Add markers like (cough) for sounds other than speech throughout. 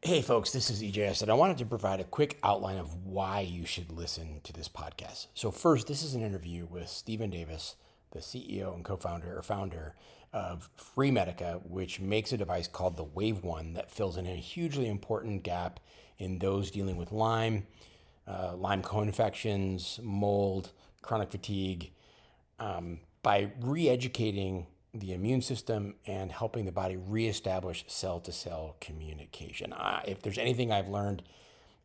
Hey, folks, this is EJS, and I wanted to provide a quick outline of why you should listen to this podcast. So, first, this is an interview with Stephen Davis, the CEO and co founder or founder of Fremedica, which makes a device called the Wave One that fills in a hugely important gap in those dealing with Lyme, uh, Lyme co infections, mold, chronic fatigue, um, by re educating the immune system and helping the body reestablish cell to cell communication. Uh, if there's anything I've learned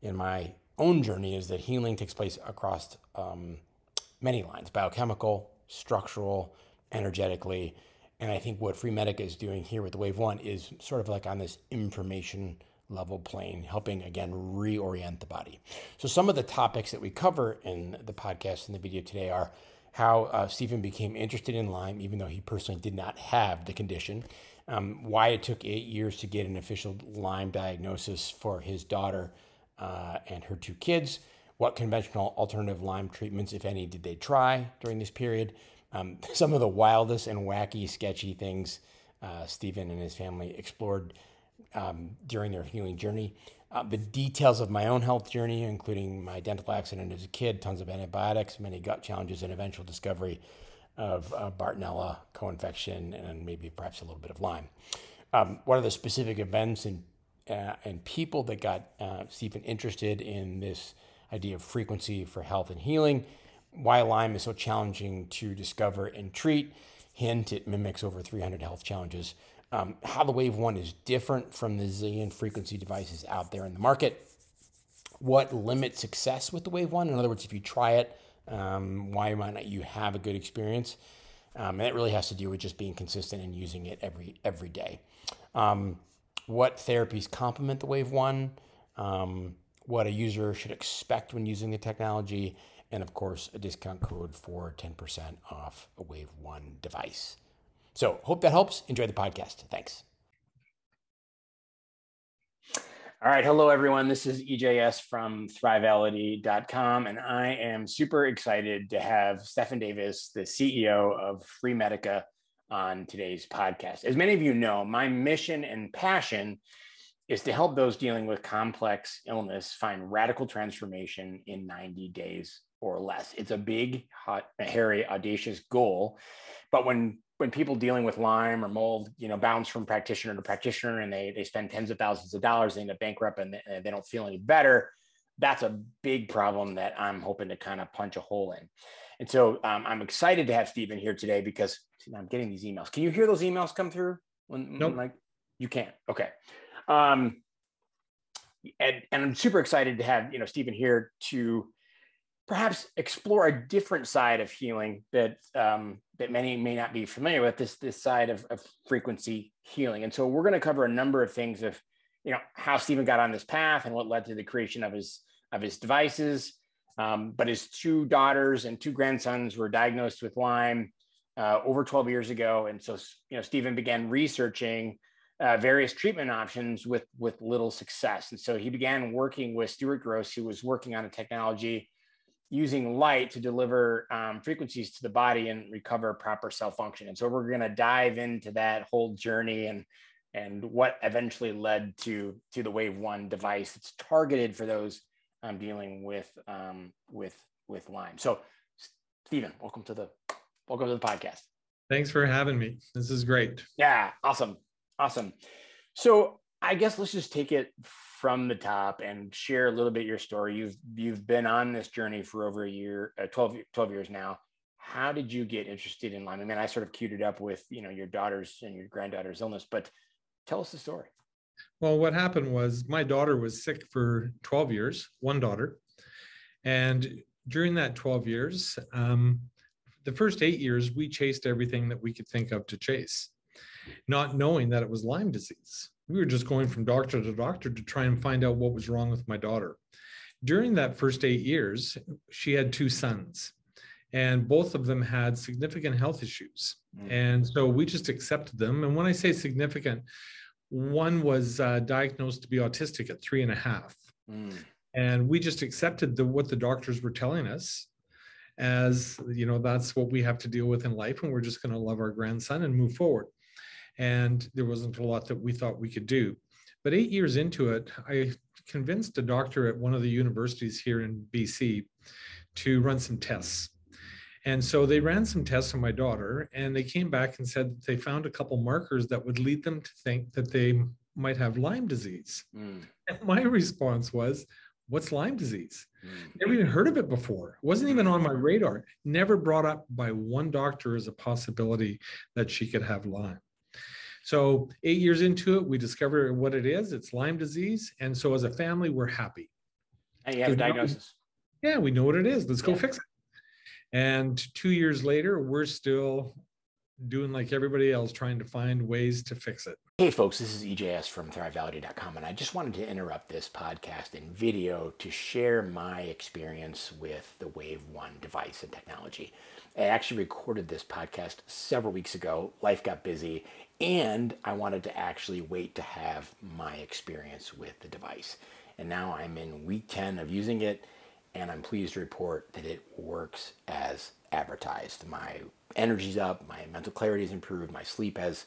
in my own journey, is that healing takes place across um, many lines biochemical, structural, energetically. And I think what Free Fremedica is doing here with the Wave One is sort of like on this information level plane, helping again reorient the body. So, some of the topics that we cover in the podcast and the video today are how uh, Stephen became interested in Lyme, even though he personally did not have the condition, um, why it took eight years to get an official Lyme diagnosis for his daughter uh, and her two kids, what conventional alternative Lyme treatments, if any, did they try during this period, um, (laughs) some of the wildest and wacky, sketchy things uh, Stephen and his family explored um, during their healing journey. Uh, the details of my own health journey, including my dental accident as a kid, tons of antibiotics, many gut challenges, and eventual discovery of uh, Bartonella co-infection and maybe perhaps a little bit of Lyme. Um, what are the specific events and uh, and people that got uh, Stephen interested in this idea of frequency for health and healing? Why Lyme is so challenging to discover and treat? Hint: it mimics over 300 health challenges um, how the Wave 1 is different from the zillion frequency devices out there in the market, what limits success with the Wave 1. In other words, if you try it, um, why might not you have a good experience? Um, and it really has to do with just being consistent and using it every every day. Um, what therapies complement the Wave 1, um, what a user should expect when using the technology, and of course, a discount code for 10% off a Wave 1 device. So, hope that helps. Enjoy the podcast. Thanks. All right. Hello, everyone. This is EJS from thrivality.com, and I am super excited to have Stephen Davis, the CEO of Fremedica, on today's podcast. As many of you know, my mission and passion is to help those dealing with complex illness find radical transformation in 90 days or less. It's a big, hot, hairy, audacious goal. But when when people dealing with Lyme or mold, you know, bounce from practitioner to practitioner and they they spend tens of thousands of dollars, they end up bankrupt and they, they don't feel any better. That's a big problem that I'm hoping to kind of punch a hole in. And so um, I'm excited to have Stephen here today because I'm getting these emails. Can you hear those emails come through? When, nope. like you can't. Okay. Um, and, and I'm super excited to have you know Stephen here to perhaps explore a different side of healing that um, that many may not be familiar with this this side of, of frequency healing. And so we're going to cover a number of things of you know how stephen got on this path and what led to the creation of his of his devices. Um, but his two daughters and two grandsons were diagnosed with lyme uh, over 12 years ago. And so you know stephen began researching uh, various treatment options with with little success. And so he began working with stuart gross who was working on a technology using light to deliver um, frequencies to the body and recover proper cell function. And so we're going to dive into that whole journey and and what eventually led to to the Wave One device that's targeted for those um, dealing with um, with with Lyme. So, Stephen, welcome to the welcome to the podcast. Thanks for having me. This is great. Yeah, awesome, awesome. So I guess let's just take it from the top and share a little bit your story. You've you've been on this journey for over a year, uh, 12, 12 years now. How did you get interested in Lyme? I mean, I sort of queued it up with you know your daughter's and your granddaughter's illness, but tell us the story. Well, what happened was my daughter was sick for 12 years, one daughter. And during that 12 years, um, the first eight years, we chased everything that we could think of to chase, not knowing that it was Lyme disease we were just going from doctor to doctor to try and find out what was wrong with my daughter. During that first eight years, she had two sons, and both of them had significant health issues. Mm. And so we just accepted them. And when I say significant, one was uh, diagnosed to be autistic at three and a half. Mm. And we just accepted the, what the doctors were telling us as, you know, that's what we have to deal with in life. And we're just going to love our grandson and move forward and there wasn't a lot that we thought we could do. But eight years into it, I convinced a doctor at one of the universities here in BC to run some tests. And so they ran some tests on my daughter, and they came back and said that they found a couple markers that would lead them to think that they might have Lyme disease. Mm. And my response was, What's Lyme disease? Mm. Never even heard of it before. It wasn't even on my radar. Never brought up by one doctor as a possibility that she could have Lyme. So, eight years into it, we discover what it is. It's Lyme disease. And so, as a family, we're happy. And you have a diagnosis. yeah, we know what it is. Let's yeah. go fix it. And two years later, we're still doing like everybody else, trying to find ways to fix it. Hey, folks, this is EJS from ThriveValidate.com, and I just wanted to interrupt this podcast and video to share my experience with the Wave One device and technology. I actually recorded this podcast several weeks ago. Life got busy, and I wanted to actually wait to have my experience with the device. And now I'm in week 10 of using it, and I'm pleased to report that it works as advertised. My energy's up, my mental clarity has improved, my sleep has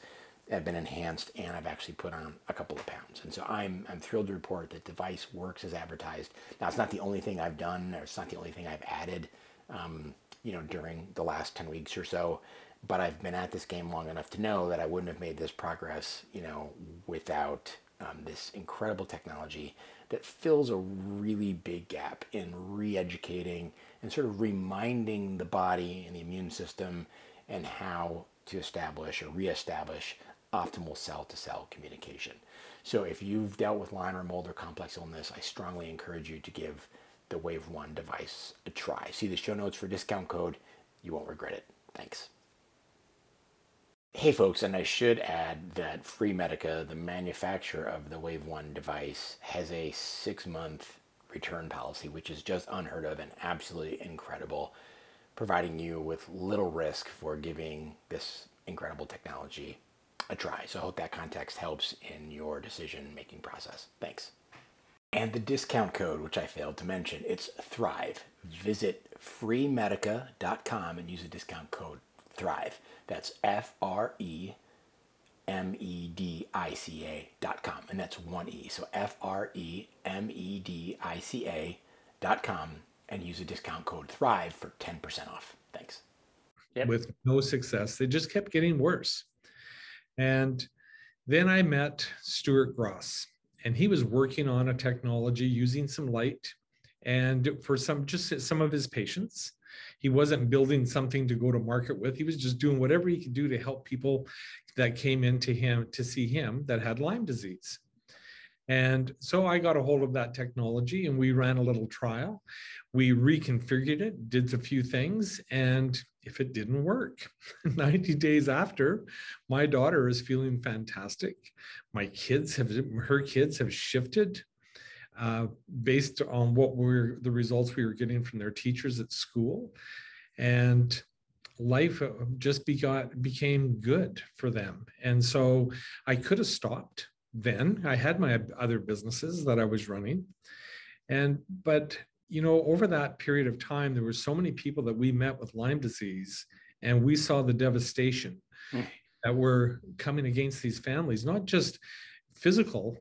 been enhanced, and I've actually put on a couple of pounds. And so I'm I'm thrilled to report that device works as advertised. Now it's not the only thing I've done, or it's not the only thing I've added, um, you know, during the last ten weeks or so. But I've been at this game long enough to know that I wouldn't have made this progress, you know, without um, this incredible technology that fills a really big gap in re-educating and sort of reminding the body and the immune system and how to establish or re-establish optimal cell-to-cell communication. So if you've dealt with Lyme or mold or complex illness, I strongly encourage you to give the Wave 1 device a try. See the show notes for discount code. You won't regret it. Thanks. Hey folks, and I should add that Fremedica, the manufacturer of the Wave 1 device, has a six month return policy, which is just unheard of and absolutely incredible, providing you with little risk for giving this incredible technology a try. So I hope that context helps in your decision making process. Thanks. And the discount code, which I failed to mention, it's Thrive. Visit fremedica.com and use the discount code Thrive. That's F R E M E D I C A dot com. And that's one E. So F R E M E D I C A dot com and use the discount code Thrive for 10% off. Thanks. Yep. With no success. They just kept getting worse. And then I met Stuart Gross, and he was working on a technology using some light and for some just some of his patients he wasn't building something to go to market with. He was just doing whatever he could do to help people that came into him to see him that had Lyme disease. And so I got a hold of that technology and we ran a little trial. We reconfigured it, did a few things, and if it didn't work, (laughs) 90 days after, my daughter is feeling fantastic. My kids have, her kids have shifted uh, based on what were the results we were getting from their teachers at school. And life uh, just begot, became good for them. And so I could have stopped then. I had my other businesses that I was running. And, but, you know, over that period of time, there were so many people that we met with Lyme disease and we saw the devastation mm. that were coming against these families, not just physical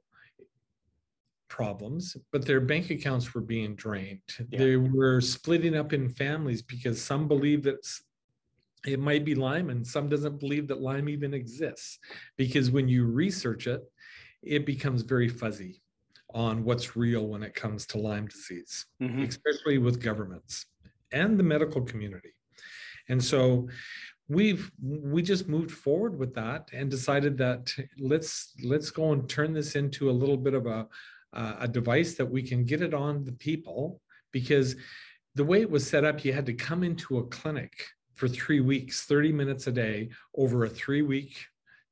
problems, but their bank accounts were being drained. Yeah. They were splitting up in families because some believe that it might be Lyme and some doesn't believe that Lyme even exists. Because when you research it, it becomes very fuzzy on what's real when it comes to Lyme disease, mm-hmm. especially with governments and the medical community. And so we've we just moved forward with that and decided that let's let's go and turn this into a little bit of a uh, a device that we can get it on the people because the way it was set up, you had to come into a clinic for three weeks, 30 minutes a day over a three week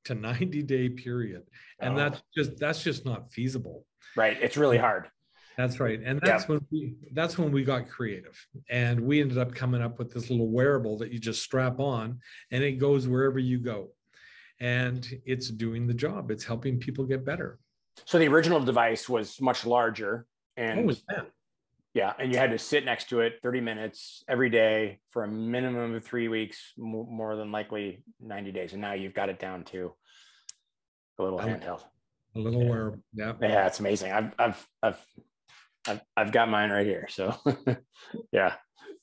to 90 day period. And oh. that's just that's just not feasible. Right. It's really hard. That's right. And that's yeah. when we that's when we got creative. And we ended up coming up with this little wearable that you just strap on and it goes wherever you go. And it's doing the job. It's helping people get better. So the original device was much larger, and what was that? Yeah, and you had to sit next to it 30 minutes every day for a minimum of three weeks, more than likely 90 days. And now you've got it down to a little handheld. A little yeah. worm. Yeah. Yeah, it's amazing. I've I've I've I've, I've got mine right here. So (laughs) yeah,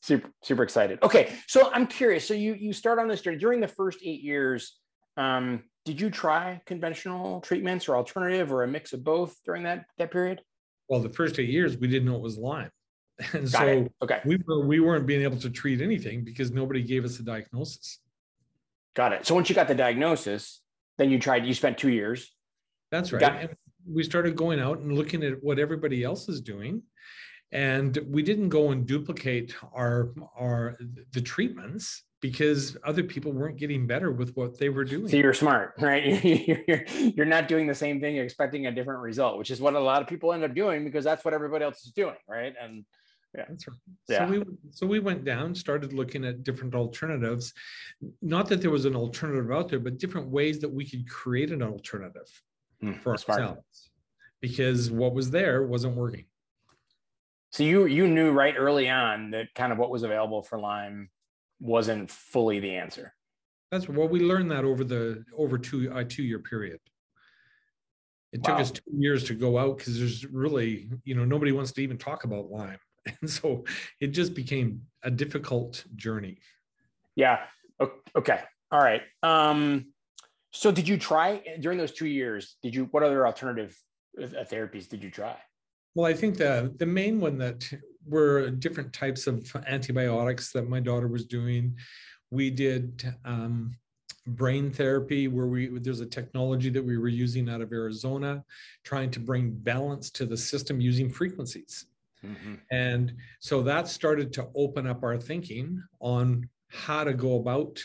super super excited. Okay, so I'm curious. So you you start on this journey during the first eight years. Um, did you try conventional treatments or alternative or a mix of both during that that period? Well, the first eight years we didn't know it was Lyme, (laughs) and Got so it. okay, we were we weren't being able to treat anything because nobody gave us a diagnosis. Got it. So once you got the diagnosis, then you tried. You spent two years. That's right. we started going out and looking at what everybody else is doing, and we didn't go and duplicate our our the treatments because other people weren't getting better with what they were doing. So you're smart, (laughs) right? You're, you're not doing the same thing, you're expecting a different result, which is what a lot of people end up doing because that's what everybody else is doing, right? And yeah, that's right. Yeah. So we so we went down, started looking at different alternatives. Not that there was an alternative out there, but different ways that we could create an alternative mm, for smart. ourselves, because what was there wasn't working. So you you knew right early on that kind of what was available for Lyme wasn't fully the answer. That's well, we learned that over the over two a two year period. It wow. took us two years to go out because there's really you know nobody wants to even talk about Lyme, (laughs) and so it just became a difficult journey. Yeah. Okay. All right. Um, so did you try during those two years? Did you what other alternative uh, therapies did you try? Well, I think the the main one that were different types of antibiotics that my daughter was doing. We did um, brain therapy where we there's a technology that we were using out of Arizona, trying to bring balance to the system using frequencies. Mm-hmm. And so that started to open up our thinking on how to go about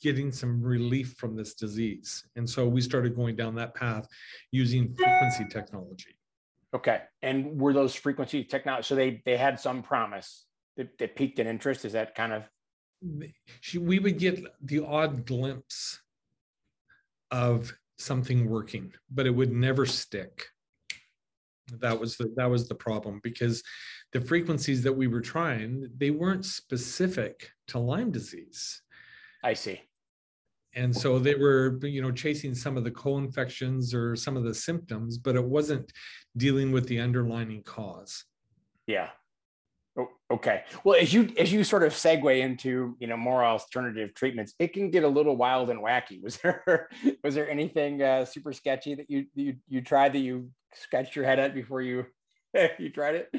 getting some relief from this disease. And so we started going down that path using frequency technology. Okay. And were those frequency technology? So they they had some promise that, that piqued an interest. Is that kind of? She, we would get the odd glimpse of something working, but it would never stick. That was the that was the problem because the frequencies that we were trying they weren't specific to Lyme disease. I see and so they were you know chasing some of the co-infections or some of the symptoms but it wasn't dealing with the underlying cause. Yeah. Okay. Well as you as you sort of segue into you know more alternative treatments it can get a little wild and wacky. (laughs) Was there was there anything uh, super sketchy that you you you tried that you scratched your head at before you (laughs) you tried it?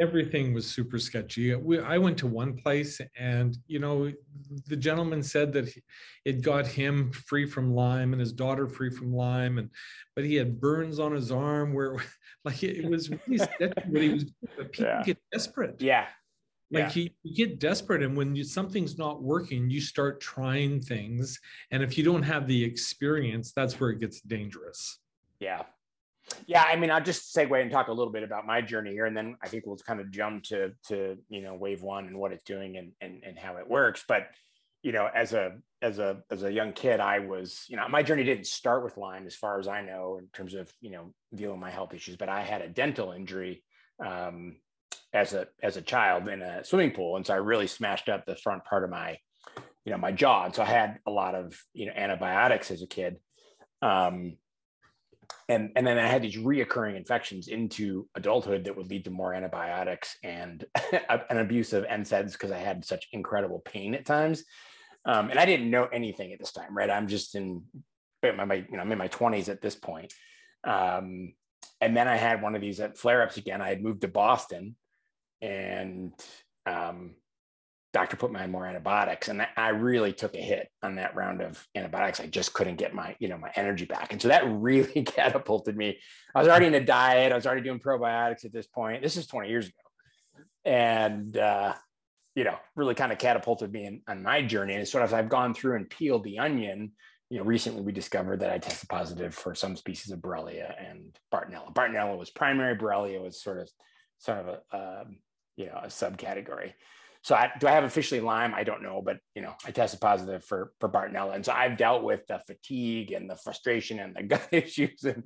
Everything was super sketchy. We, I went to one place, and you know, the gentleman said that it got him free from Lyme and his daughter free from Lyme, and but he had burns on his arm where, like, it was really sketchy what he was. But people yeah. get desperate. Yeah. Like yeah. he, you get desperate, and when you, something's not working, you start trying things, and if you don't have the experience, that's where it gets dangerous. Yeah, yeah, I mean, I'll just segue and talk a little bit about my journey here, and then I think we'll kind of jump to to you know wave one and what it's doing and and and how it works. But you know, as a as a as a young kid, I was you know my journey didn't start with Lyme, as far as I know, in terms of you know dealing with my health issues. But I had a dental injury um, as a as a child in a swimming pool, and so I really smashed up the front part of my you know my jaw, and so I had a lot of you know antibiotics as a kid. Um, and and then I had these reoccurring infections into adulthood that would lead to more antibiotics and (laughs) an abuse of NSAIDs because I had such incredible pain at times. Um, and I didn't know anything at this time, right? I'm just in my, you know I'm in my 20s at this point. Um, and then I had one of these at flare ups again. I had moved to Boston, and um, doctor put me on more antibiotics and I really took a hit on that round of antibiotics. I just couldn't get my, you know, my energy back. And so that (laughs) really (laughs) catapulted me. I was already in a diet. I was already doing probiotics at this point. This is 20 years ago. And, uh, you know, really kind of catapulted me in, on my journey. And sort of as I've gone through and peeled the onion, you know, recently we discovered that I tested positive for some species of Borrelia and Bartonella. Bartonella was primary, Borrelia was sort of, sort of a, um, you know, a subcategory. So I, do I have officially Lyme? I don't know, but you know, I tested positive for for Bartonella, and so I've dealt with the fatigue and the frustration and the (laughs) gut issues, and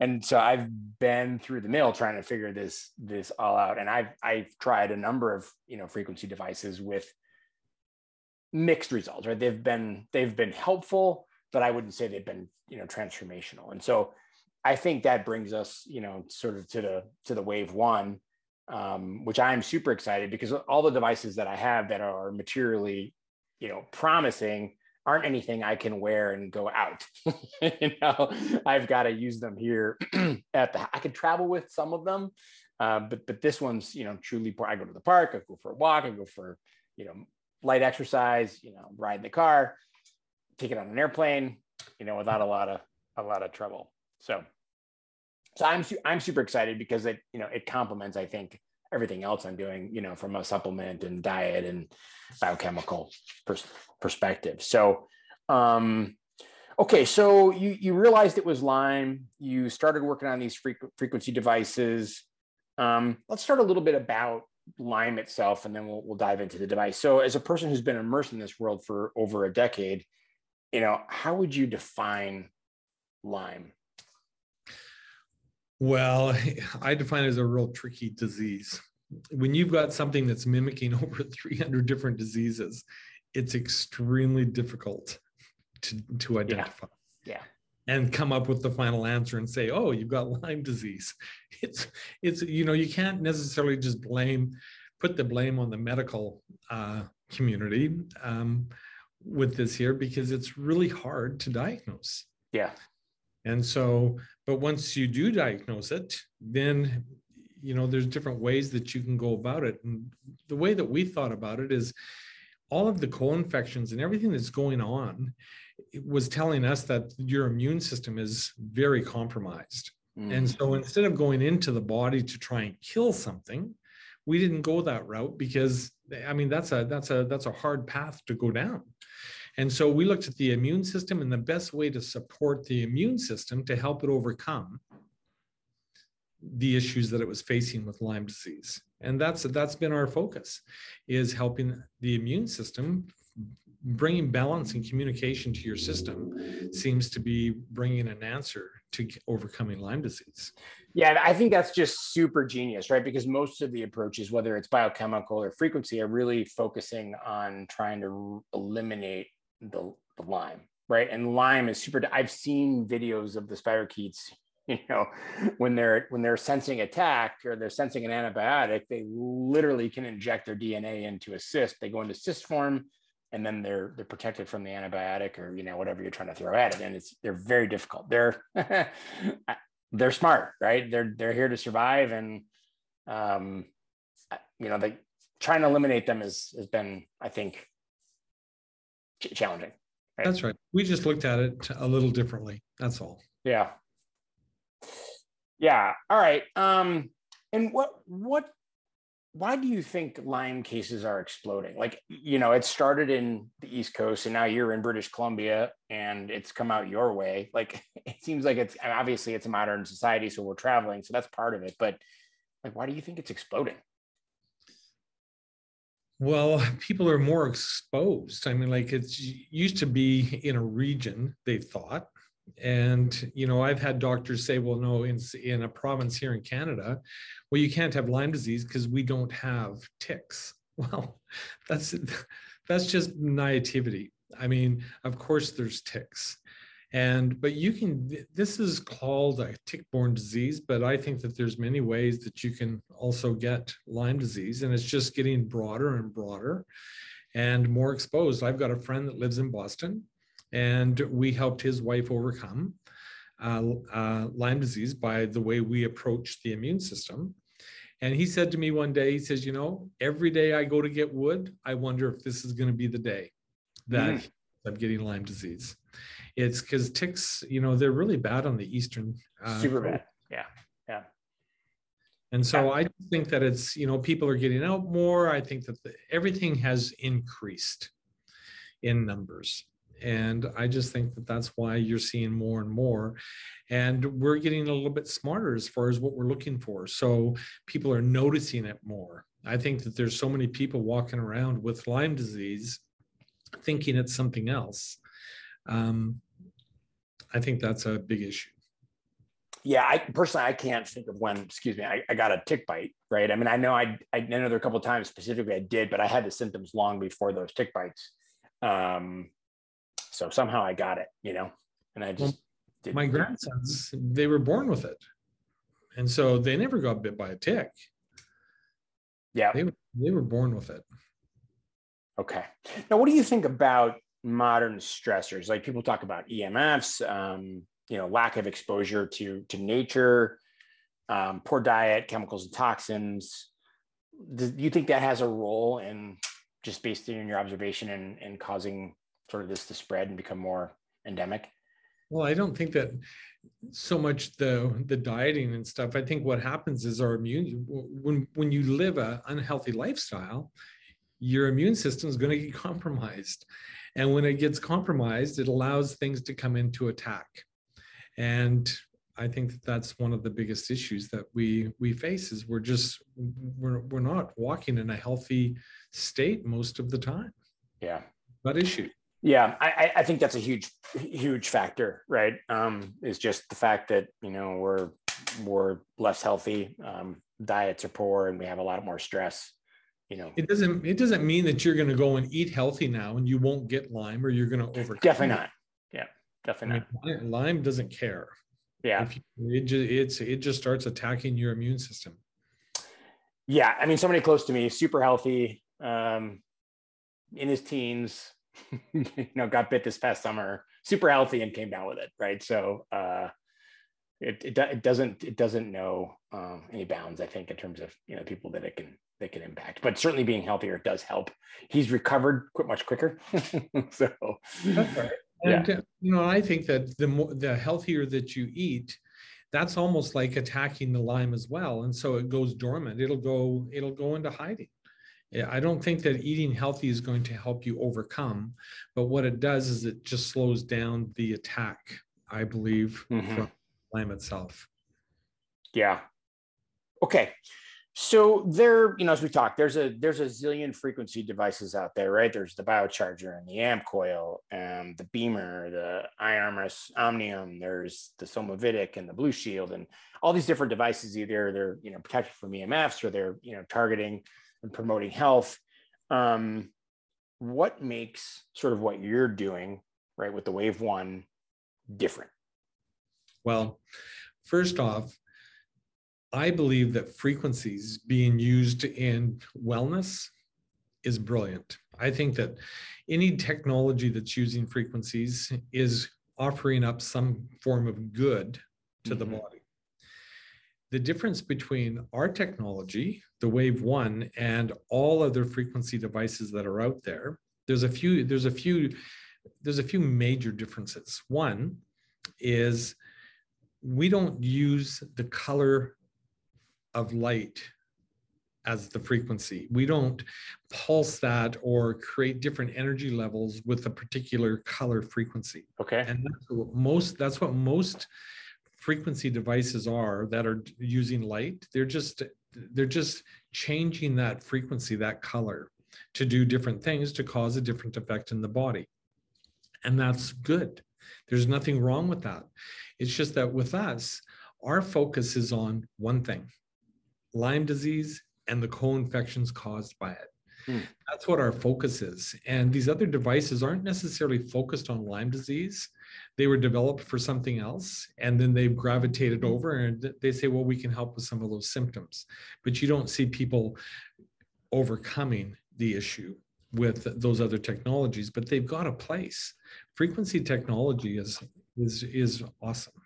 and so I've been through the mill trying to figure this this all out. And I've I've tried a number of you know frequency devices with mixed results. Right, they've been they've been helpful. but I wouldn't say they've been, you know, transformational. And so I think that brings us, you know, sort of to the to the wave one, um, which I'm super excited because all the devices that I have that are materially, you know, promising aren't anything I can wear and go out. (laughs) you know, I've got to use them here (clears throat) at the. I could travel with some of them, uh, but but this one's you know truly. I go to the park. I go for a walk. I go for you know light exercise. You know, ride in the car, take it on an airplane. You know, without a lot of a lot of trouble. So, so I'm I'm super excited because it you know it complements I think everything else I'm doing you know from a supplement and diet and biochemical pers- perspective. So, um, okay, so you you realized it was Lyme. You started working on these frequency devices. Um, let's start a little bit about Lyme itself, and then we'll we'll dive into the device. So, as a person who's been immersed in this world for over a decade, you know, how would you define Lyme? Well, (laughs) I define it as a real tricky disease. When you've got something that's mimicking (laughs) over 300 different diseases, it's extremely difficult to, to identify. Yeah. yeah. And come up with the final answer and say, oh, you've got Lyme disease. (laughs) It's, it's, you know, you can't necessarily just blame, put the blame on the medical uh, community um, with this here because it's really hard to diagnose. Yeah. And so, but once you do diagnose it, then you know there's different ways that you can go about it. And the way that we thought about it is all of the co-infections and everything that's going on was telling us that your immune system is very compromised. Mm. And so instead of going into the body to try and kill something, we didn't go that route because I mean that's a that's a that's a hard path to go down. And so we looked at the immune system and the best way to support the immune system to help it overcome the issues that it was facing with Lyme disease. And that's that's been our focus is helping the immune system bringing balance and communication to your system seems to be bringing an answer to overcoming Lyme disease. Yeah, I think that's just super genius, right? Because most of the approaches, whether it's biochemical or frequency, are really focusing on trying to eliminate the, the Lyme, right? And lime is super. I've seen videos of the spirochetes. (laughs) You know, when they're when they're sensing attack or they're sensing an antibiotic, they literally can inject their DNA into a cyst. They go into cyst form, and then they're they're protected from the antibiotic or you know whatever you're trying to throw at it. And it's they're very difficult. They're (laughs) they're smart, right? They're they're here to survive, and um, you know, they trying to eliminate them has has been, I think, challenging. Right? That's right. We just looked at it a little differently. That's all. Yeah. Yeah. All right. Um, and what what why do you think Lyme cases are exploding? Like, you know, it started in the East Coast and now you're in British Columbia and it's come out your way. Like, (laughs) it seems like it's obviously it's a modern society, so we're traveling, so that's part of it. But like, why do you think it's exploding? Well, (laughs) people are more exposed. I mean, like it used to be in a region, they thought. And, you know, I've had doctors say, well, no, in, in a province here in Canada, well, you can't have Lyme disease because we don't have ticks. (laughs) Well, that's (laughs) that's just naivety. I mean, of course there's ticks. And but you can this is called a tick-borne disease, but I think that there's many ways that you can also get Lyme disease and it's just getting broader and broader and more exposed. I've got a friend that lives in Boston and we helped his wife overcome uh, uh, Lyme disease by the way we approach the immune system. And he said to me one day, he says, You know, every day I go to get wood, I wonder if this is going to be the day that mm. I'm getting Lyme disease. It's because ticks, you know, they're really bad on the eastern. Uh, Super bad. Yeah. Yeah. And so yeah. I think that it's, you know, people are getting out more. I think that the, everything has increased in numbers. And I just think that that's why you're seeing more and more. And we're getting a little bit smarter as far as what we're looking for. So people are noticing it more. I think that there's so many people walking around with Lyme disease thinking it's something else um, I think that's a big issue. Yeah, I personally I can't think of when. Excuse me, I, I got a tick bite. Right. I mean, I know I I know there are a couple times specifically I did, but I had the symptoms long before those tick bites. Um, So somehow I got it, you know, and I just well, my grandsons, they were born with it. And so they never got bit by a tick. Yeah. They, they were born with it. Okay. Now, what do you think about modern stressors? Like people talk about EMFs, um, you know, lack of exposure to to nature, um, poor diet, chemicals and toxins. Do you think that has a role in just based on your observation and, and causing sort of this to spread and become more endemic? Well, I don't think that so much the the dieting and stuff. I think what happens is our immune when when you live a unhealthy lifestyle, your immune system is going to get (laughs) compromised. And when it gets compromised, it allows things to come into attack. And I think that that's one of the biggest issues that we we face is we're just we're we're not walking in a healthy state most of the time. Yeah. That issue. Yeah, I, I think that's a huge, huge factor, right? Um, is just the fact that you know we're we're less healthy, um, diets are poor, and we have a lot more stress. You know, it doesn't it doesn't mean that you're going to go and eat healthy now and you won't get Lyme or you're going to overcome. Definitely not. Yeah, definitely I mean, not. Lyme doesn't care. Yeah, you, it just it's it just starts attacking your immune system. Yeah, I mean, somebody close to me, super healthy, um, in his teens, (laughs) you know, got bit this past summer, super healthy and came down with it. Right. So, uh, it, it, it doesn't, it doesn't know, um, any bounds, I think, in terms of, you know, people that it can, that can impact, but certainly being healthier does help. He's recovered quite much quicker. (laughs) so, right. And, yeah. you know, I think that the more, the healthier that you eat, that's almost like attacking the Lyme as well. And so it goes dormant. It'll go, it'll go into hiding. I don't think that eating healthy is going to help you overcome, but what it does is it just slows down the attack, I believe, mm-hmm. from Lyme itself. Yeah. Okay. So there, you know, as we talked, there's a there's a zillion frequency devices out there, right? There's the biocharger and the amp coil, and the BEMER, the iArmor Omnium. There's the Somavedic and the Blue Shield, and all these different devices. Either they're you know protected from EMFs or they're you know targeting and promoting health. Um, what makes sort of what you're doing, right, with the Wave One different? Well, first off, I believe that frequencies being used in wellness is brilliant. I think that any technology that's using frequencies is offering up some form of good to mm-hmm. the body the difference between our technology, the Wave One, and all other frequency devices that are out there, there's a few, there's a few, there's a few major differences. One is we don't use the color of light as the frequency. We don't pulse that or create different energy levels with a particular color frequency. Okay. And that's what most that's what most frequency devices are that are using light they're just they're just changing that frequency that color to do different things to cause a different effect in the body and that's good there's nothing wrong with that it's just that with us our focus is on one thing lyme disease and the co-infections caused by it Hmm. That's what our focus is. And these other devices aren't necessarily focused on Lyme disease. They were developed for something else. And then they've gravitated over and they say, well, we can help with some of those symptoms. But you don't see people overcoming the issue with those other technologies, but they've got a place. Frequency technology is is is awesome.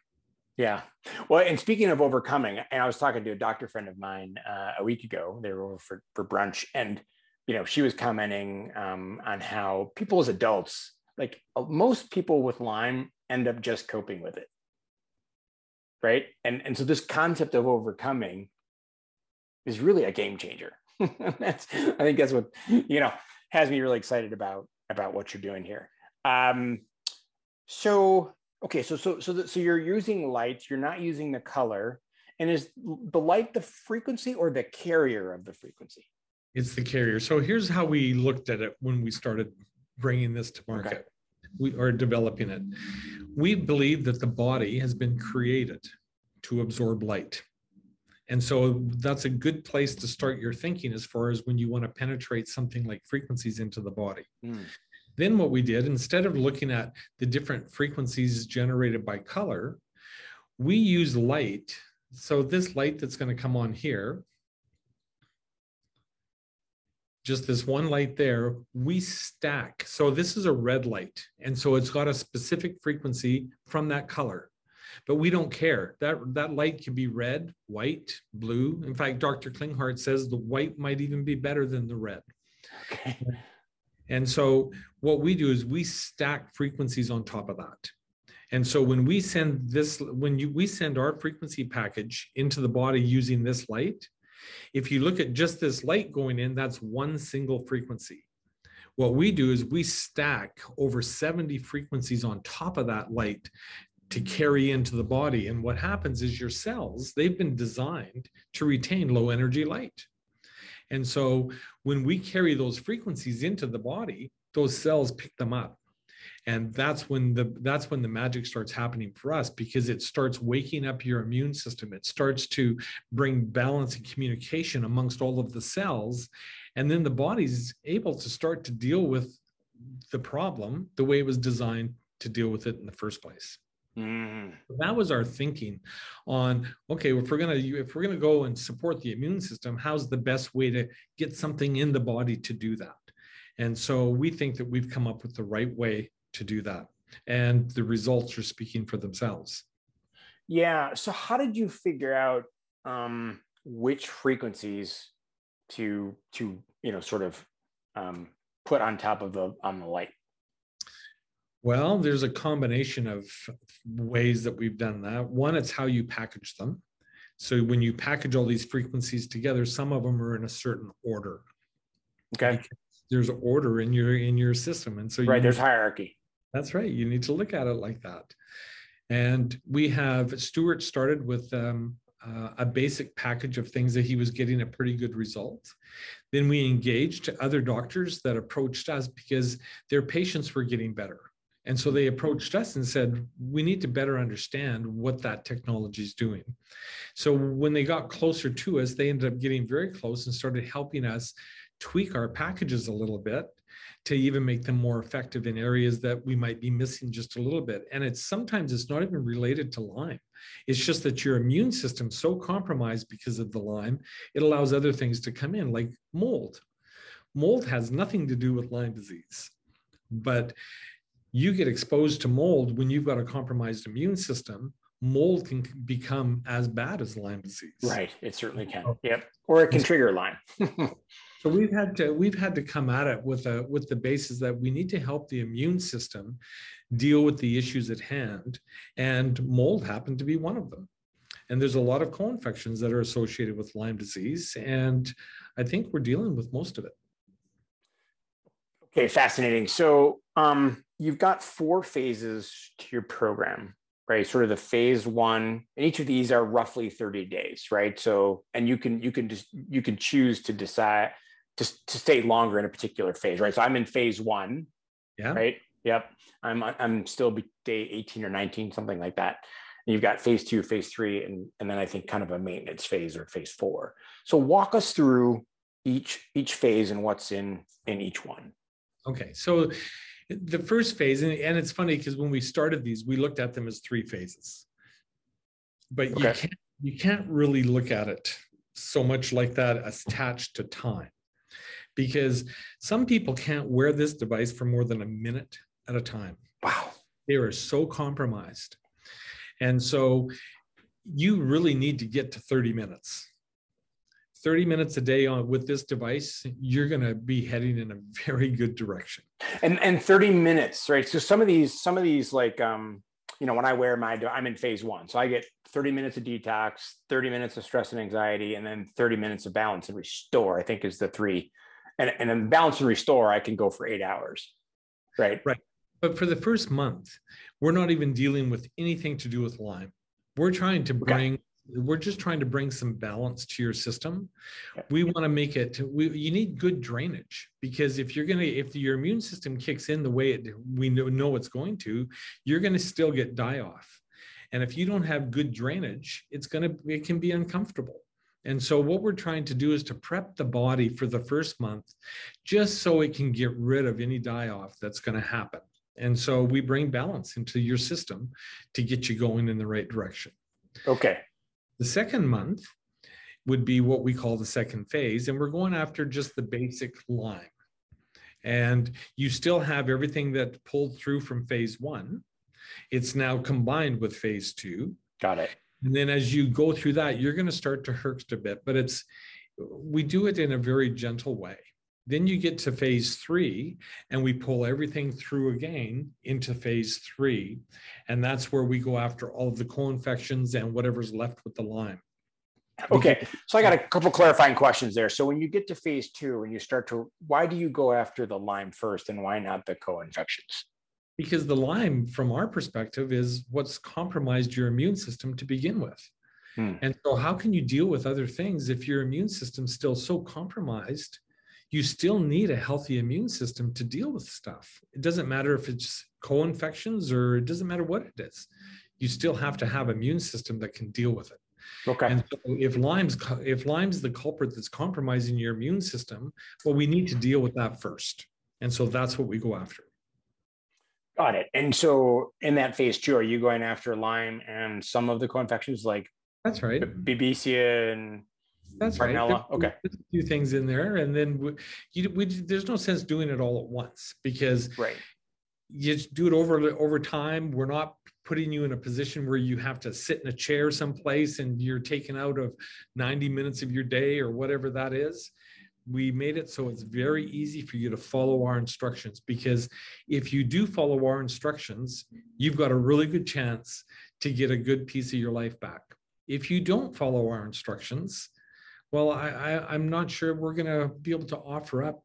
Yeah. Well, and speaking of overcoming, and I was talking to a doctor friend of mine uh, a week ago. They were over for, for brunch, and you know, she was commenting um, on how people as adults, like uh, most people with Lyme, end up just coping with it, right? And and so this concept of overcoming is really a game changer. (laughs) that's I think that's what you know has me really excited about about what you're doing here. Um, so okay, so so so the, so you're using lights, you're not using the color, and is the light the frequency or the carrier of the frequency? It's the carrier. So here's how we looked at it when we started bringing this to market. Okay. We are developing it. We believe that the body has been created to absorb light. And so that's a good place to start your thinking as far as when you want to penetrate something like frequencies into the body. Mm. Then what we did, instead of looking at the different frequencies generated by color, we use light. So this light that's going to come on here, just this one light there, we stack. So this is a red light. And so it's got a specific frequency from that color. But we don't care. That, that light can be red, white, blue. In fact, Dr. Klinghardt says the white might even be better than the red. Okay. And so what we do is we stack frequencies on top of that. And so when we send this, when you, we send our frequency package into the body using this light, if you look at just this light going in, that's one single frequency. What we do is we stack over 70 frequencies on top of that light to carry into the body. And what happens is your cells, they've been designed to retain low energy light. And so when we carry those frequencies into the body, those cells pick them up. And that's when the that's when the magic starts happening for us because it starts waking up your immune system. It starts to bring balance and communication amongst all of the cells. And then the body's able to start to deal with the problem the way it was designed to deal with it in the first place mm. that was our thinking on okay if we're going to if we're going to go and support the immune system how's the best way to get something in the body to do that and so we think that we've come up with the right way to do that. And the results are speaking for themselves. Yeah. So, how did you figure out um, which frequencies to to you know sort of um, put on top of the on the light? Well, there's a combination of ways that we've done that. One, it's how you package them. So when you package all these frequencies together, some of them are in a certain order. Okay. There's order in your in your system, and so right there's hierarchy. That's right. You need to look at it like that. And we have Stuart started with um, uh, a basic package of things that he was getting a pretty good result. Then we engaged other doctors that approached us because their patients were getting better. And so they approached us and said, we need to better understand what that technology is doing. So when they got closer to us, they ended up getting very close and started helping us tweak our packages a little bit to even make them more effective in areas that we might be missing just a little bit. And it's sometimes it's not even related to Lyme. It's just that your immune system's so compromised because of the Lyme, it allows other things to come in, like mold. Mold has nothing to do with Lyme disease, but you get exposed to mold when you've got a compromised immune system. Mold can become as bad as Lyme disease. Right, it certainly can. Yep, or it can trigger Lyme. (laughs) So we've had to we've had to come at it with a with the basis that we need to help the immune system deal with the issues at hand, and mold happened to be one of them. And there's a lot of co-infections that are associated with Lyme disease, and I think we're dealing with most of it. Okay, fascinating. So um, you've got four phases to your program right sort of the phase one and each of these are roughly 30 days right so and you can you can just you can choose to decide to, to stay longer in a particular phase, right? So I'm in phase one. Yeah. Right. Yep. I'm I'm still day 18 or 19, something like that. And you've got phase two, phase three, and, and then I think kind of a maintenance phase or phase four. So walk us through each each phase and what's in in each one. Okay. So the first phase, and, and it's funny because when we started these, we looked at them as three phases. But okay. you can't you can't really look at it so much like that attached to time because some people can't wear this device for more than a minute at a time. Wow. They are so compromised. And so you really need to get to 30 minutes. 30 minutes a day on with this device, you're going to be heading in a very good direction. And and 30 minutes, right? So some of these some of these like um you know, when I wear my, I'm in phase one. So I get 30 minutes of detox, 30 minutes of stress and anxiety, and then 30 minutes of balance and restore, I think is the three and, and then balance and restore, I can go for eight hours. Right. Right. But for the first month, we're not even dealing with anything to do with Lyme. We're trying to bring, okay. We're just trying to bring some balance to your system. We want to make it, we, you need good drainage because if you're going to, if your immune system kicks in the way it, we know, know it's going to, you're going to still get die off. And if you don't have good drainage, it's going to, it can be uncomfortable. And so, what we're trying to do is to prep the body for the first month just so it can get rid of any die off that's going to happen. And so, we bring balance into your system to get you going in the right direction. Okay. The second month would be what we call the second phase, and we're going after just the basic Lyme. And you still have everything that pulled through from phase one. It's now combined with phase two. Got it. And then as you go through that, you're going to start to hurt a bit, but it's, we do it in a very gentle way. Then you get to phase three, and we pull everything through again into phase three. And that's where we go after all of the co infections and whatever's left with the Lyme. Okay. So I got a couple clarifying questions there. So when you get to phase two and you start to, why do you go after the Lyme first and why not the co infections? because the Lyme, from our perspective, is what's compromised your immune system to begin with. Hmm. And so, how can you deal with other things if your immune system's still so compromised? You still need a healthy immune system to deal with stuff. It doesn't matter if it's co infections or it doesn't matter what it is. You still have to have an immune system that can deal with it. Okay. And so if Lyme's if Lyme's the culprit that's compromising your immune system, well, we need to deal with that first. And so that's what we go after. Got it. And so in that phase two, are you going after Lyme and some of the co-infections like that's right, Babesia and that's right. okay, a few things in there, and then we, you, we, there's no sense doing it all at once because right, you do it over over time. We're not putting you in a position where you have to sit in a chair someplace and you're taken out of 90 minutes of your day or whatever that is we made it so it's very easy for you to follow our instructions because if you do follow our instructions, you've got a really good chance to get a good piece of your life back. If you don't follow our instructions, well, I, I, am not sure we're going to be able to offer up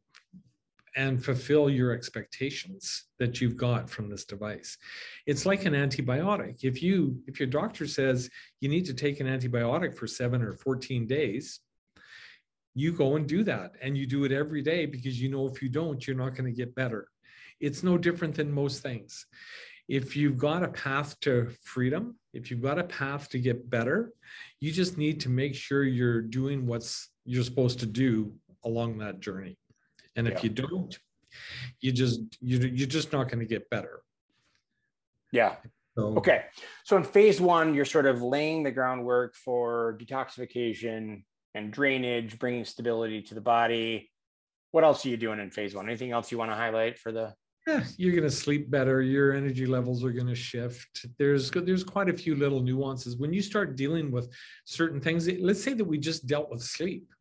and fulfill your expectations that you've got from this device. It's like an antibiotic. If you if your doctor says you need to take an antibiotic for 7 or 14 days, you go and do that and you do it every day because you know if you don't you're not going to get better it's no different than most things if you've got a path to freedom if you've got a path to get better you just need to make sure you're doing what's you're supposed to do along that journey and if yeah. you don't you just you, you're just not going to get better yeah so, okay so in phase one you're sort of laying the groundwork for detoxification and drainage, bringing stability to the body. What else are you doing in phase one? Anything else you want to highlight for the? Yeah, you're going to sleep better. Your energy levels are going to shift. There's there's quite a few little nuances when you start dealing with certain things. Let's say that we just dealt with sleep.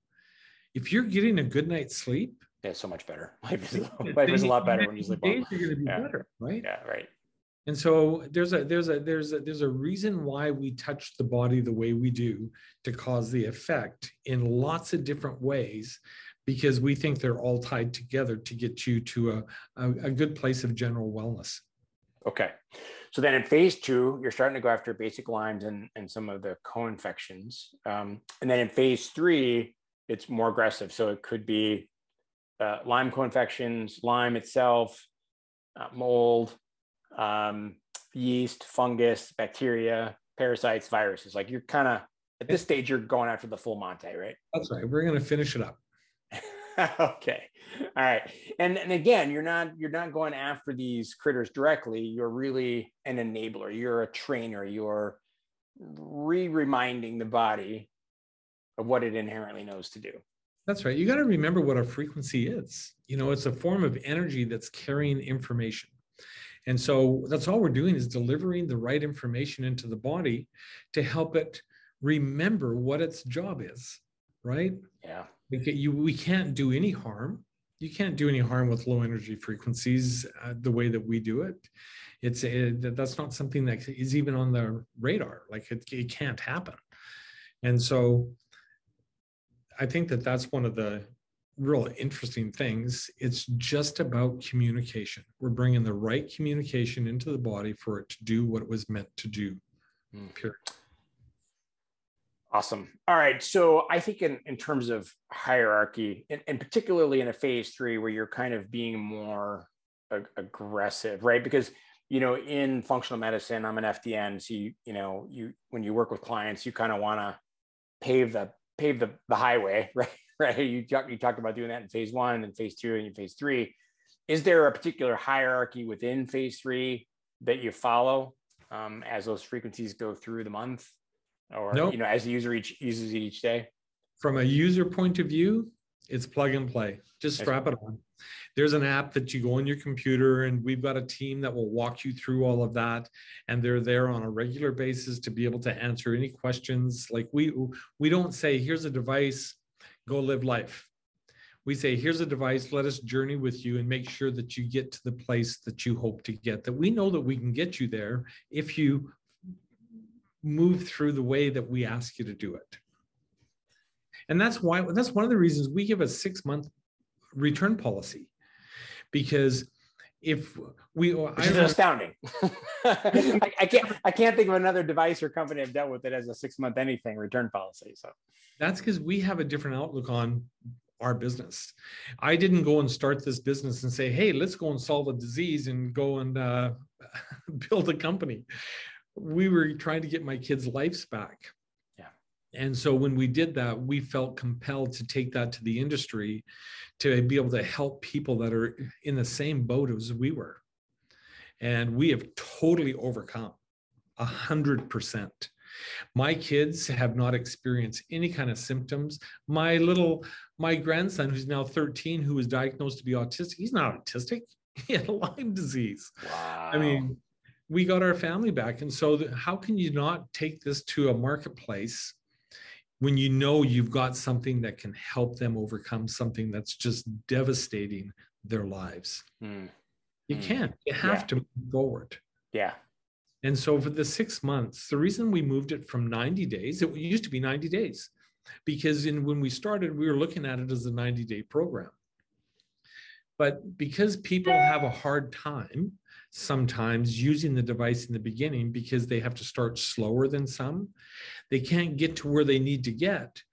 If you're getting a good night's sleep, yeah, so much better. (laughs) Life is, life is a lot better when you sleep. Days are going to be yeah. better, right? Yeah, right. And so there's a there's a there's a there's a reason why we touch the body the way we do to cause the effect in lots of different ways because we think they're all tied together to get you to a, a, a good place of general wellness. Okay. So then in phase two, you're starting to go after basic Lymes and, and some of the co-infections. Um, and then in phase three, it's more aggressive. So it could be uh, Lyme co-infections, Lyme itself, uh, mold, um, yeast, fungus, bacteria, parasites, viruses. Like you're kind of at this stage, you're going after the full Monte, right? That's right. We're going to finish it up. (laughs) okay. All right. And and again, you're not you're not going after these critters directly. You're really an enabler. You're a trainer. You're re-reminding the body of what it inherently knows to do. That's right. You got to remember what a frequency is. You know, it's a form of energy that's carrying information. And so that's all we're doing is delivering the right information into the body to help it remember what its job is, right? Yeah. We, can, you, we can't do any harm. You can't do any harm with low energy frequencies uh, the way that we do it. It's it, that's not something that is even on the radar. Like it, it can't happen. And so I think that that's one of the real interesting things. It's just about communication. We're bringing the right communication into the body for it to do what it was meant to do. Mm. Period. Awesome. All right. So I think in, in terms of hierarchy, and, and particularly in a phase three where you're kind of being more ag- aggressive, right? Because you know, in functional medicine, I'm an FDN. So you, you know, you when you work with clients, you kind of want to pave the pave the, the highway, (laughs) right? Right. You talked you talked about doing that in phase one and phase two and phase three. Is there a particular hierarchy within phase three that you follow um, as those frequencies go through the month, or nope. you know, as the user each uses it each day? From a user point of view, it's plug and play. Just strap it on. There's an app that you go on your computer, and we've got a team that will walk you through all of that. And they're there on a regular basis to be able to answer any questions. Like we we don't say, here's a device, go live life. We say, here's a device, let us journey with you and make sure that you get to the place that you hope to get. That we know that we can get you there if you move through the way that we ask you to do it. And that's why that's one of the reasons we give a six month return policy. Because if we which is astounding. (laughs) I, I, can't i can't think of another device or company i've dealt with that has a six month anything return policy so. That's because we have a different outlook on our business. I didn't go and start this business and say hey let's go and solve a disease and go and uh, (laughs) build a company we were trying to get my kids lives back Yeah. and so when we did that, we felt compelled to take that to the industry to be able to help people that are in the same boat as we were. And we have totally overcome a hundred percent. My kids have not experienced any kind of symptoms. My little, my grandson, who's now 13, who was diagnosed to be autistic, he's not autistic. (laughs) He had Lyme disease. Wow. I mean, we got our family back. And so, how can you not take this to a marketplace when you know you've got something that can help them overcome something that's just devastating their lives. Mm. You mm. can't. You have yeah. to move forward. Yeah. And so for the six months, the reason we moved it from 90 days, it used to be 90 days, because in when we started, we were looking at it as a 90 day program. But because people have a hard time sometimes using the device in the beginning because they have to start slower than some. They can't get to where they need to get,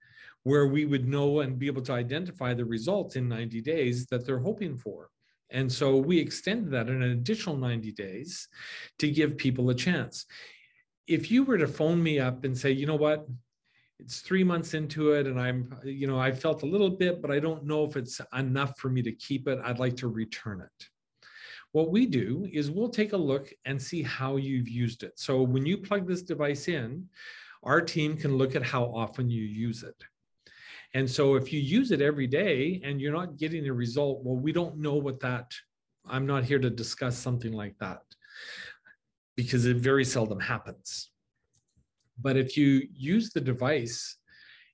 where we would know and be able to identify the results in 90 days that they're hoping for. And so we extended that in an additional 90 days to give people a chance. If you were to phone me up and say, you know what, it's three months into it and i'm you know i felt a little bit but i don't know if it's enough for me to keep it i'd like to return it what we do is we'll take a look and see how you've used it. So when you plug this device in, our team can look at how often you use it. And so if you use it every day and you're not getting a result, well, we don't know what that, I'm not here to discuss something like that because it very seldom happens. But if you use the device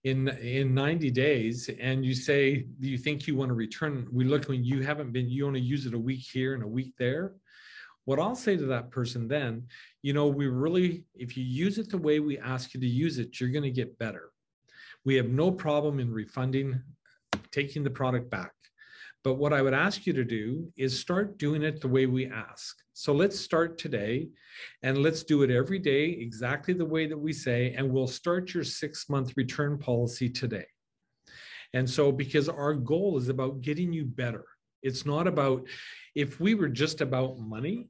in in 90 days and you say you think you want to return? We look when you haven't been you only use it a week here and a week there. What i'll say to that person then you know we really if you use it the way we ask you to use it you're going to get better. We have no problem in refunding taking the product back but what I would ask you to do is start doing it the way we ask. So let's start today and let's do it every day exactly the way that we say, and we'll start your six month return policy today. And so, because our goal is about getting you better, it's not about if we were just about money,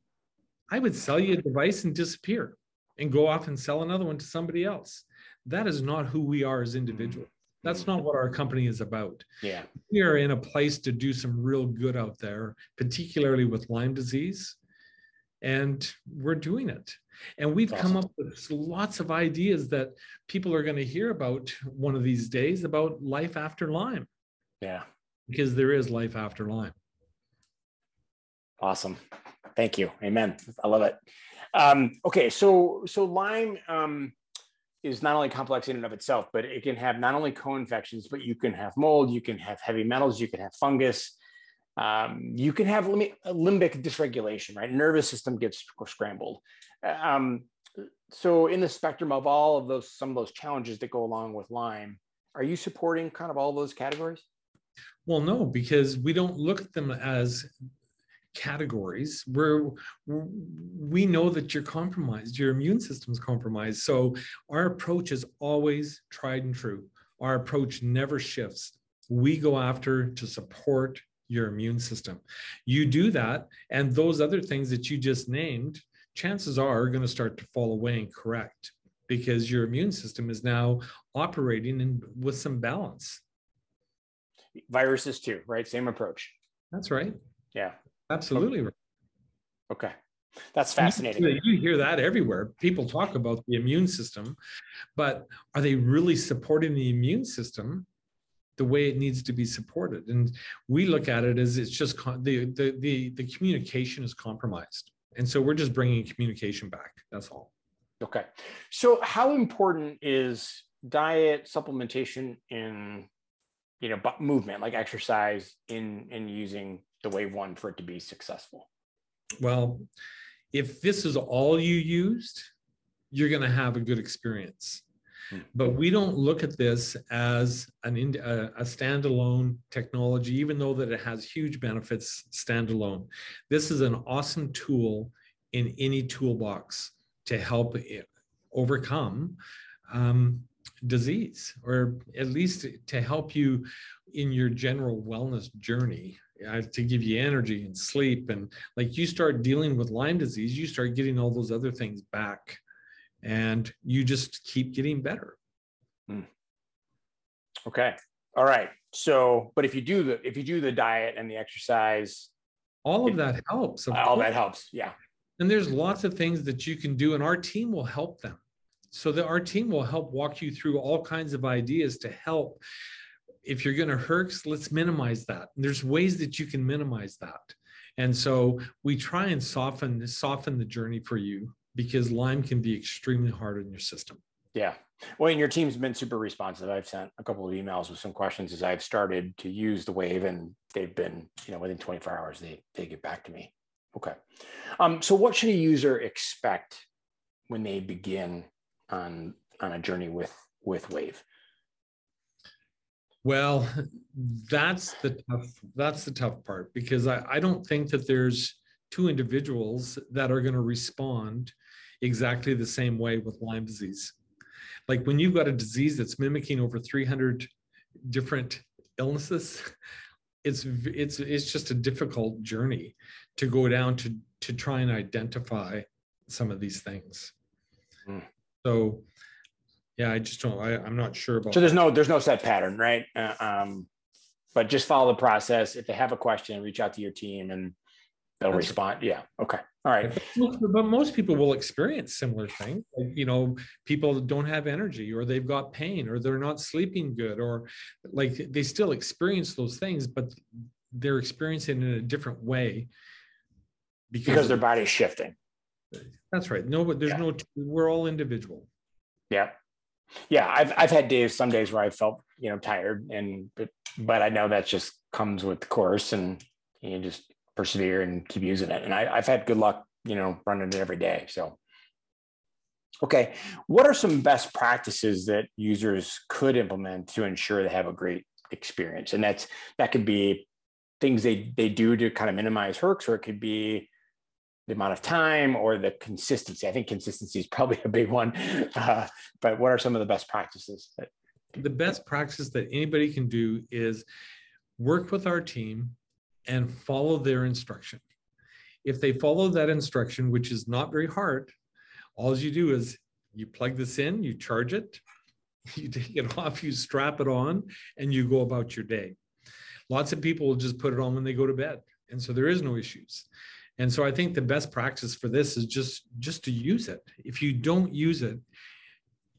I would sell you a device and disappear and go off and sell another one to somebody else. That is not who we are as mm-hmm. individuals. That's not what our company is about. Yeah. We are in a place to do some real good out there, particularly with Lyme disease. And we're doing it. And we've come up with lots of ideas that people are going to hear about one of these days about life after Lyme. Yeah. Because there is life after Lyme. Awesome. Thank you. Amen. I love it. Um, okay. So, so Lyme, um, is not only complex in and of itself, but it can have not only co-infections, but you can have mold, you can have heavy metals, you can have fungus, um, you can have limbic dysregulation, right? Nervous system gets scrambled. Um, so in the spectrum of all of those, some of those challenges that go along with Lyme, are you supporting kind of all those categories? Well, no, because we don't look at them as categories where we know that you're compromised, your immune system's compromised. So our approach is always tried and true. Our approach never shifts. We go after to support your immune system. You do that, and those other things that you just named, chances are, are going to start to fall away and correct. because your immune system is now operating in, with some balance. Viruses too, right? Same approach. That's right. Yeah. Absolutely right. Okay. That's fascinating. You, you hear that everywhere. People talk about the immune system, but are they really supporting the immune system the way it needs to be supported? And we look at it as it's just the the the, the communication is compromised, and so we're just bringing communication back. That's all. Okay. So, how important is diet supplementation in you know movement like exercise in in using the wave one for it to be successful well if this is all you used, you're going to have a good experience. Hmm. But we don't look at this as an a, a standalone technology, even though that it has huge benefits standalone. This is an awesome tool in any toolbox to help overcome um, disease, or at least to help you in your general wellness journey to give you energy and sleep. And like you start dealing with lyme disease you start getting all those other things back. And you just keep getting better. Hmm. okay. All right. So but if you do the if you do the diet and the exercise all of that helps of all course. that helps. Yeah. And there's lots of things that you can do and our team will help them. So that our team will help walk you through all kinds of ideas to help if you're going to herx, let's minimize that. There's ways that you can minimize that. And so we try and soften soften the journey for you because Lyme can be extremely hard on your system. Yeah. Well, and your team's been super responsive. I've sent a couple of emails with some questions as I've started to use the wave and they've been, you know, within 24 hours, they, they get back to me. Okay. Um, so what should a user expect when they begin on, on a journey with, with wave? Well, (laughs) that's the tough. That's the tough part because I, I don't think that there's two individuals that are going to respond exactly the same way with Lyme disease. Like when you've got a disease that's mimicking over 300 different illnesses, (laughs) it's it's it's just a difficult journey to go down to to try and identify some of these things. Mm. So yeah, I just don't. I, I'm not sure about. So there's no there's no set pattern, right? Uh, um, but just follow the process. If they have a question, reach out to your team and they'll That's respond. Right. Yeah. Okay. All right. But most people will experience similar things. Like, you know, people don't have energy or they've got pain or they're not sleeping good or like they still experience those things, but they're experiencing it in a different way because, because their body's shifting. That's right. No, but there's yeah. no, we're all individual. Yeah yeah, I've I've had days, some days where I felt you know tired, and but but I know that just comes with the course, and you just persevere and keep using it. And I, I've had good luck, you know, running it every day. So, okay, what are some best practices that users could implement to ensure they have a great experience? And that's that could be things they they do to kind of minimize herx, or it could be the amount of time or the consistency. I think consistency is probably (laughs) a big one. Uh, but what are some of the best practices? That- the best practice that anybody can do is work with our team and follow their instruction. If they follow that instruction, which is not very hard, all you do is you plug this in, you charge it, (laughs) you take it off, you strap it on, and you go about your day. Lots of people will just put it on when they go to bed. And so there is no issues. And so I think the best practice for this is just just to use it. If you don't use it,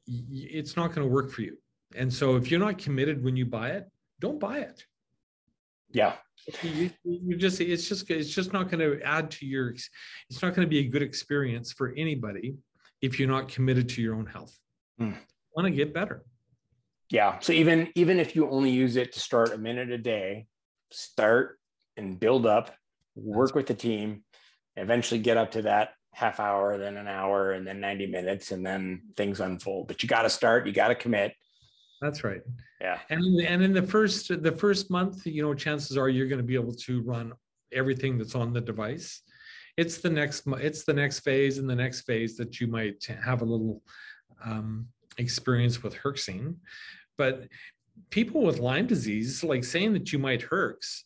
it's not going to work for you. And so if you're not committed when you buy it, don't buy it. Yeah. You, you just it's just it's just not going to add to your it's not going to be a good experience for anybody if you're not committed to your own health. Mm. Want to get better. Yeah. So even even if you only use it to start a minute a day, start and build up, work with the team, eventually get up to that half hour, then an hour, and then 90 minutes, and then things unfold. But you got to start, you got to commit. That's right. Yeah. And and in the first the first month, you know, chances are you're going to be able to run everything that's on the device. It's the next it's the next phase and the next phase that you might have a little um, experience with herxing. But people with Lyme disease, like saying that you might herx,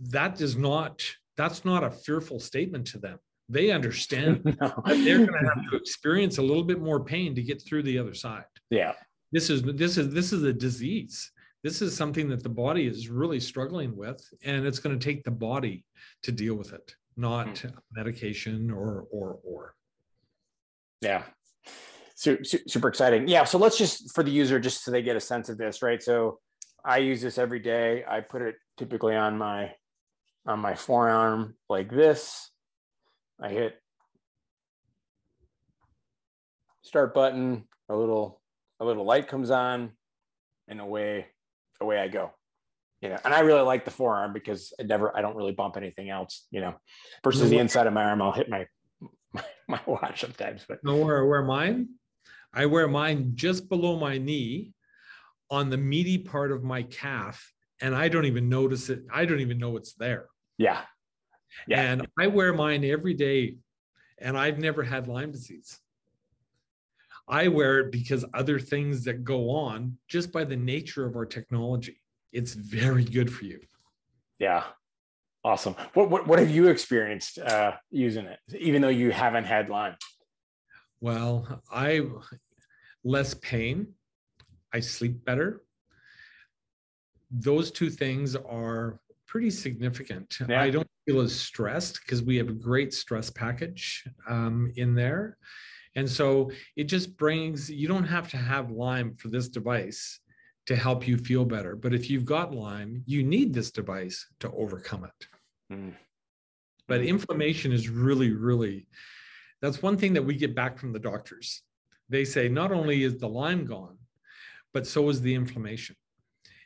that does not that's not a fearful statement to them They understand (laughs) no. they're going to have to experience a little bit more pain to get through the other side. Yeah. This is this is this is a disease. This is something that the body is really struggling with, and it's going to take the body to deal with it, not mm. medication or or or. Yeah, super, super exciting. Yeah. So let's just for the user, just so they get a sense of this, right? So I use this every day. I put it typically on my on my forearm like this. I hit start button, a little a little light comes on, and away away I go. You know, and I really like the forearm because I never I don't really bump anything else, you know, versus the inside of my arm, I'll hit my (laughs) my, my watch sometimes. But no, where wear mine? I wear mine just below my knee on the meaty part of my calf, and I don't even notice it. I don't even know it's there. Yeah. Yeah. And I wear mine every day, and I've never had Lyme disease. I wear it because other things that go on just by the nature of our technology. It's very good for you. Yeah. Awesome. What what, what have you experienced uh, using it, even though you haven't had Lyme? Well, I less pain. I sleep better. Those two things are pretty significant. Yeah. I don't feel as stressed because we have a great stress package um, in there. And so it just brings, you don't have to have Lyme for this device to help you feel better. But if you've got Lyme, you need this device to overcome it. Mm. But inflammation is really, really, that's one thing that we get back from the doctors. They say not only is the Lyme gone, but so is the inflammation.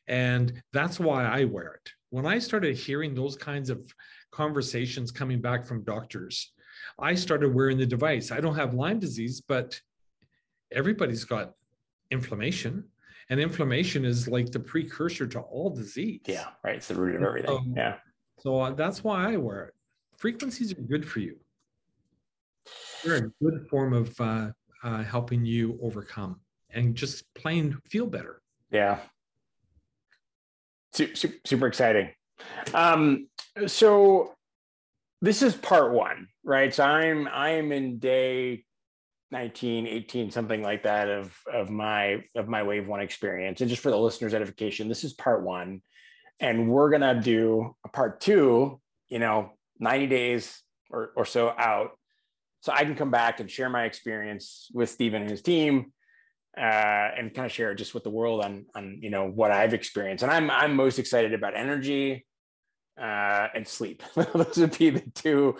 And that's why I wear it. When I started hearing those kinds of conversations coming back from doctors, I started wearing the device. I don't have Lyme disease, but everybody's got inflammation. And inflammation is like the precursor to all disease. Yeah, right. It's the root of everything. So, yeah. So uh, that's why I wear it. Frequencies are good for you. They're a good form of uh, uh, helping you overcome and just plain feel better. Yeah. Super, super exciting. Um, so this is part one, right? So I'm I'm in day 19, 18, something like that of of my of my wave one experience. And just for the listeners' edification, this is part one. And we're gonna do a part two, you know, 90 days or, or so out. So I can come back and share my experience with Stephen and his team. Uh, and kind of share just with the world on on you know what I've experienced, and I'm I'm most excited about energy, uh, and sleep. (laughs) Those would be the two,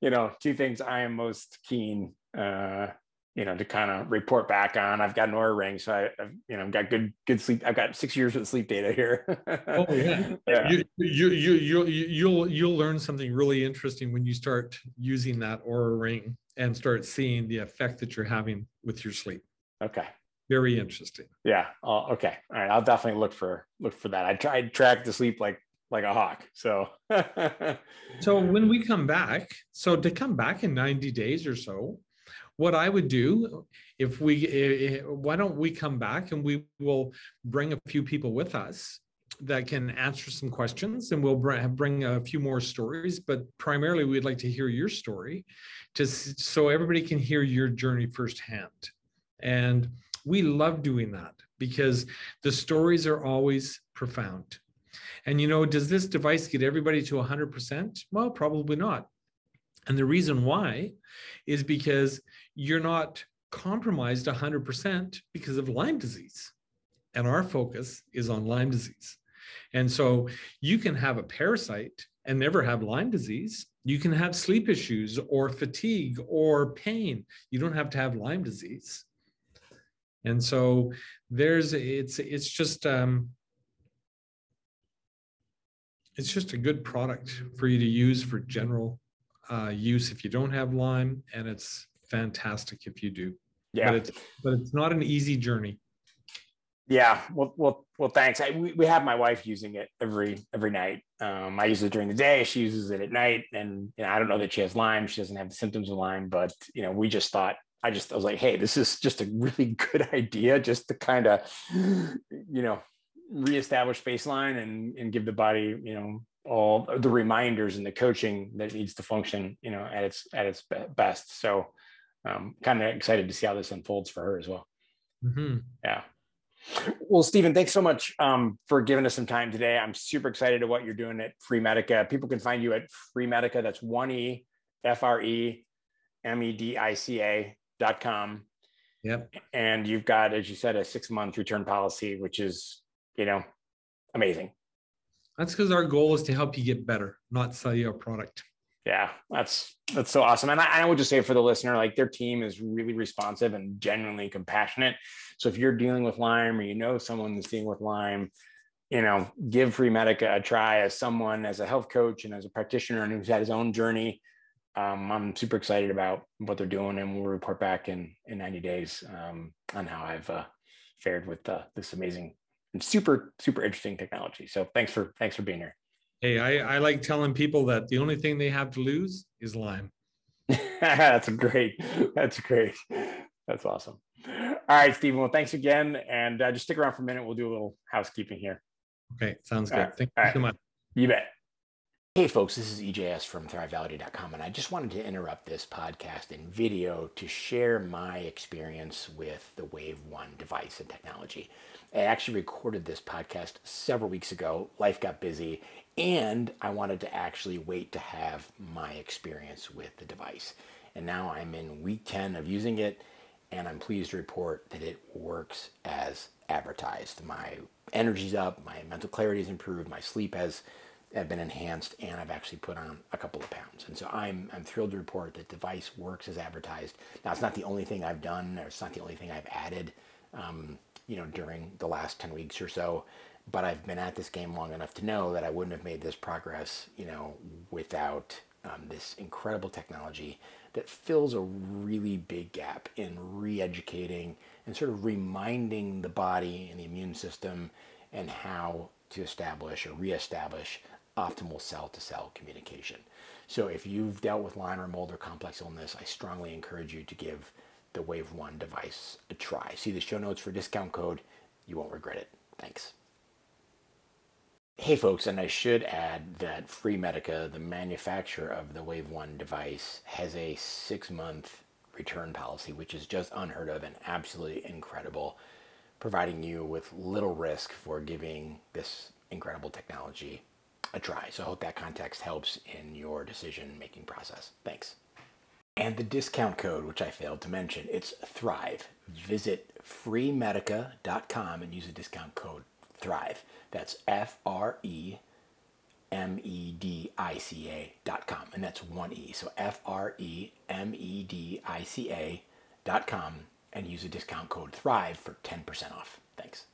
you know, two things I am most keen, uh, you know, to kind of report back on. I've got an Oura ring, so I, have you know, I've got good, good sleep. I've got six years of sleep data here. oh yeah, (laughs) yeah. You, you, you, you, you'll, you'll learn something really interesting when you start using that Oura ring and start seeing the effect that you're having with your sleep. Okay. Very interesting. Yeah. Oh, okay. All right. I'll definitely look for look for that. I tried track to sleep like like a hawk. So, (laughs) so when we come back, so to come back in 90 days or so, what I would do if we, eh, why don't we come back and we will bring a few people with us that can answer some questions and we'll bring a few more stories but primarily we'd like to hear your story to so everybody can hear your journey firsthand and we love doing that because the stories are always profound and you know, does this device get everybody to 100%? Well, probably not. And the reason why is because you're not compromised 100% because of Lyme disease. And our focus is on Lyme disease. And so you can have a parasite and never have Lyme disease. You can have sleep issues or fatigue or pain. You don't have to have Lyme disease. And so there's it's it's just um, it's just a good product for you to use for general uh, use if you don't have Lyme, and it's fantastic if you do. Yeah, but it's but it's not an easy journey. Yeah, well, well, well. Thanks. I, we, we have my wife using it every every night. Um, I use it during the day. She uses it at night, and you know, I don't know that she has Lyme. She doesn't have the symptoms of Lyme, but you know, we just thought. I just I was like, hey, this is just a really (laughs) good idea, just to kind of, you know, reestablish baseline and and give the body you know all the reminders and the coaching that needs to function, you know, at its at its best. So, um, kind of excited to see how this unfolds for her as well. Mm-hmm. Yeah. Well, Stephen, thanks so much um, for giving us some time today. I'm super excited to what you're doing at Fremedica. People can find you at Fremedica. That's one E F R E M E D I C A com. Yep. And you've got, as you said, a six month return policy, which is, you know, amazing. That's because our goal is to help you get better, not sell you a product. Yeah, that's that's so awesome. And I, I would just say for the listener, like their team is really responsive and genuinely compassionate. So if you're dealing with Lyme or you know someone that's dealing with Lyme, you know, give Fremedica a try as someone, as a health coach and as a practitioner and who's had his own journey. Um, I'm super excited about what they're doing, and we'll report back in in 90 days um, on how I've uh, fared with uh, this amazing and super super interesting technology. So thanks for thanks for being here. Hey, I, I like telling people that the only thing they have to lose is Lyme. (laughs) (laughs) that's great. That's great. That's awesome. All right, Stephen. Well, thanks again, and uh, just stick around for a minute. We'll do a little housekeeping here. Okay, sounds good. Right. Thank you right. so much. You bet. Hey folks, this is EJS from ThriveValidate.com, and I just wanted to interrupt this podcast and video to share my experience with the Wave 1 device and technology. I actually recorded this podcast several weeks ago. Life got busy, and I wanted to actually wait to have my experience with the device. And now I'm in week 10 of using it, and I'm pleased to report that it works as advertised. My energy's up, my mental clarity has improved, my sleep has have been enhanced and I've actually put on a couple of pounds. And so I'm, I'm thrilled to report that device works as advertised. Now it's not the only thing I've done or it's not the only thing I've added, um, you know, during the last 10 weeks or so, but I've been at this game long enough to know that I wouldn't have made this progress, you know, without um, this incredible technology that fills a really big gap in re-educating and sort of reminding the body and the immune system and how to establish or reestablish optimal cell to cell communication. So if you've dealt with Lyme or mold or complex illness, I strongly encourage you to give the Wave 1 device a try. See the show notes for discount code. You won't regret it. Thanks. Hey folks, and I should add that Fremedica, the manufacturer of the Wave 1 device, has a six month return policy, which is just unheard of and absolutely incredible, providing you with little risk for giving this incredible technology a try. So I hope that context helps in your decision making process. Thanks. And the discount code, which I failed to mention, it's Thrive. Visit fremedica.com and use the discount code Thrive. That's F R E M E D I C A dot com. And that's one E. So F R E M E D I C A dot com and use the discount code Thrive for 10% off. Thanks.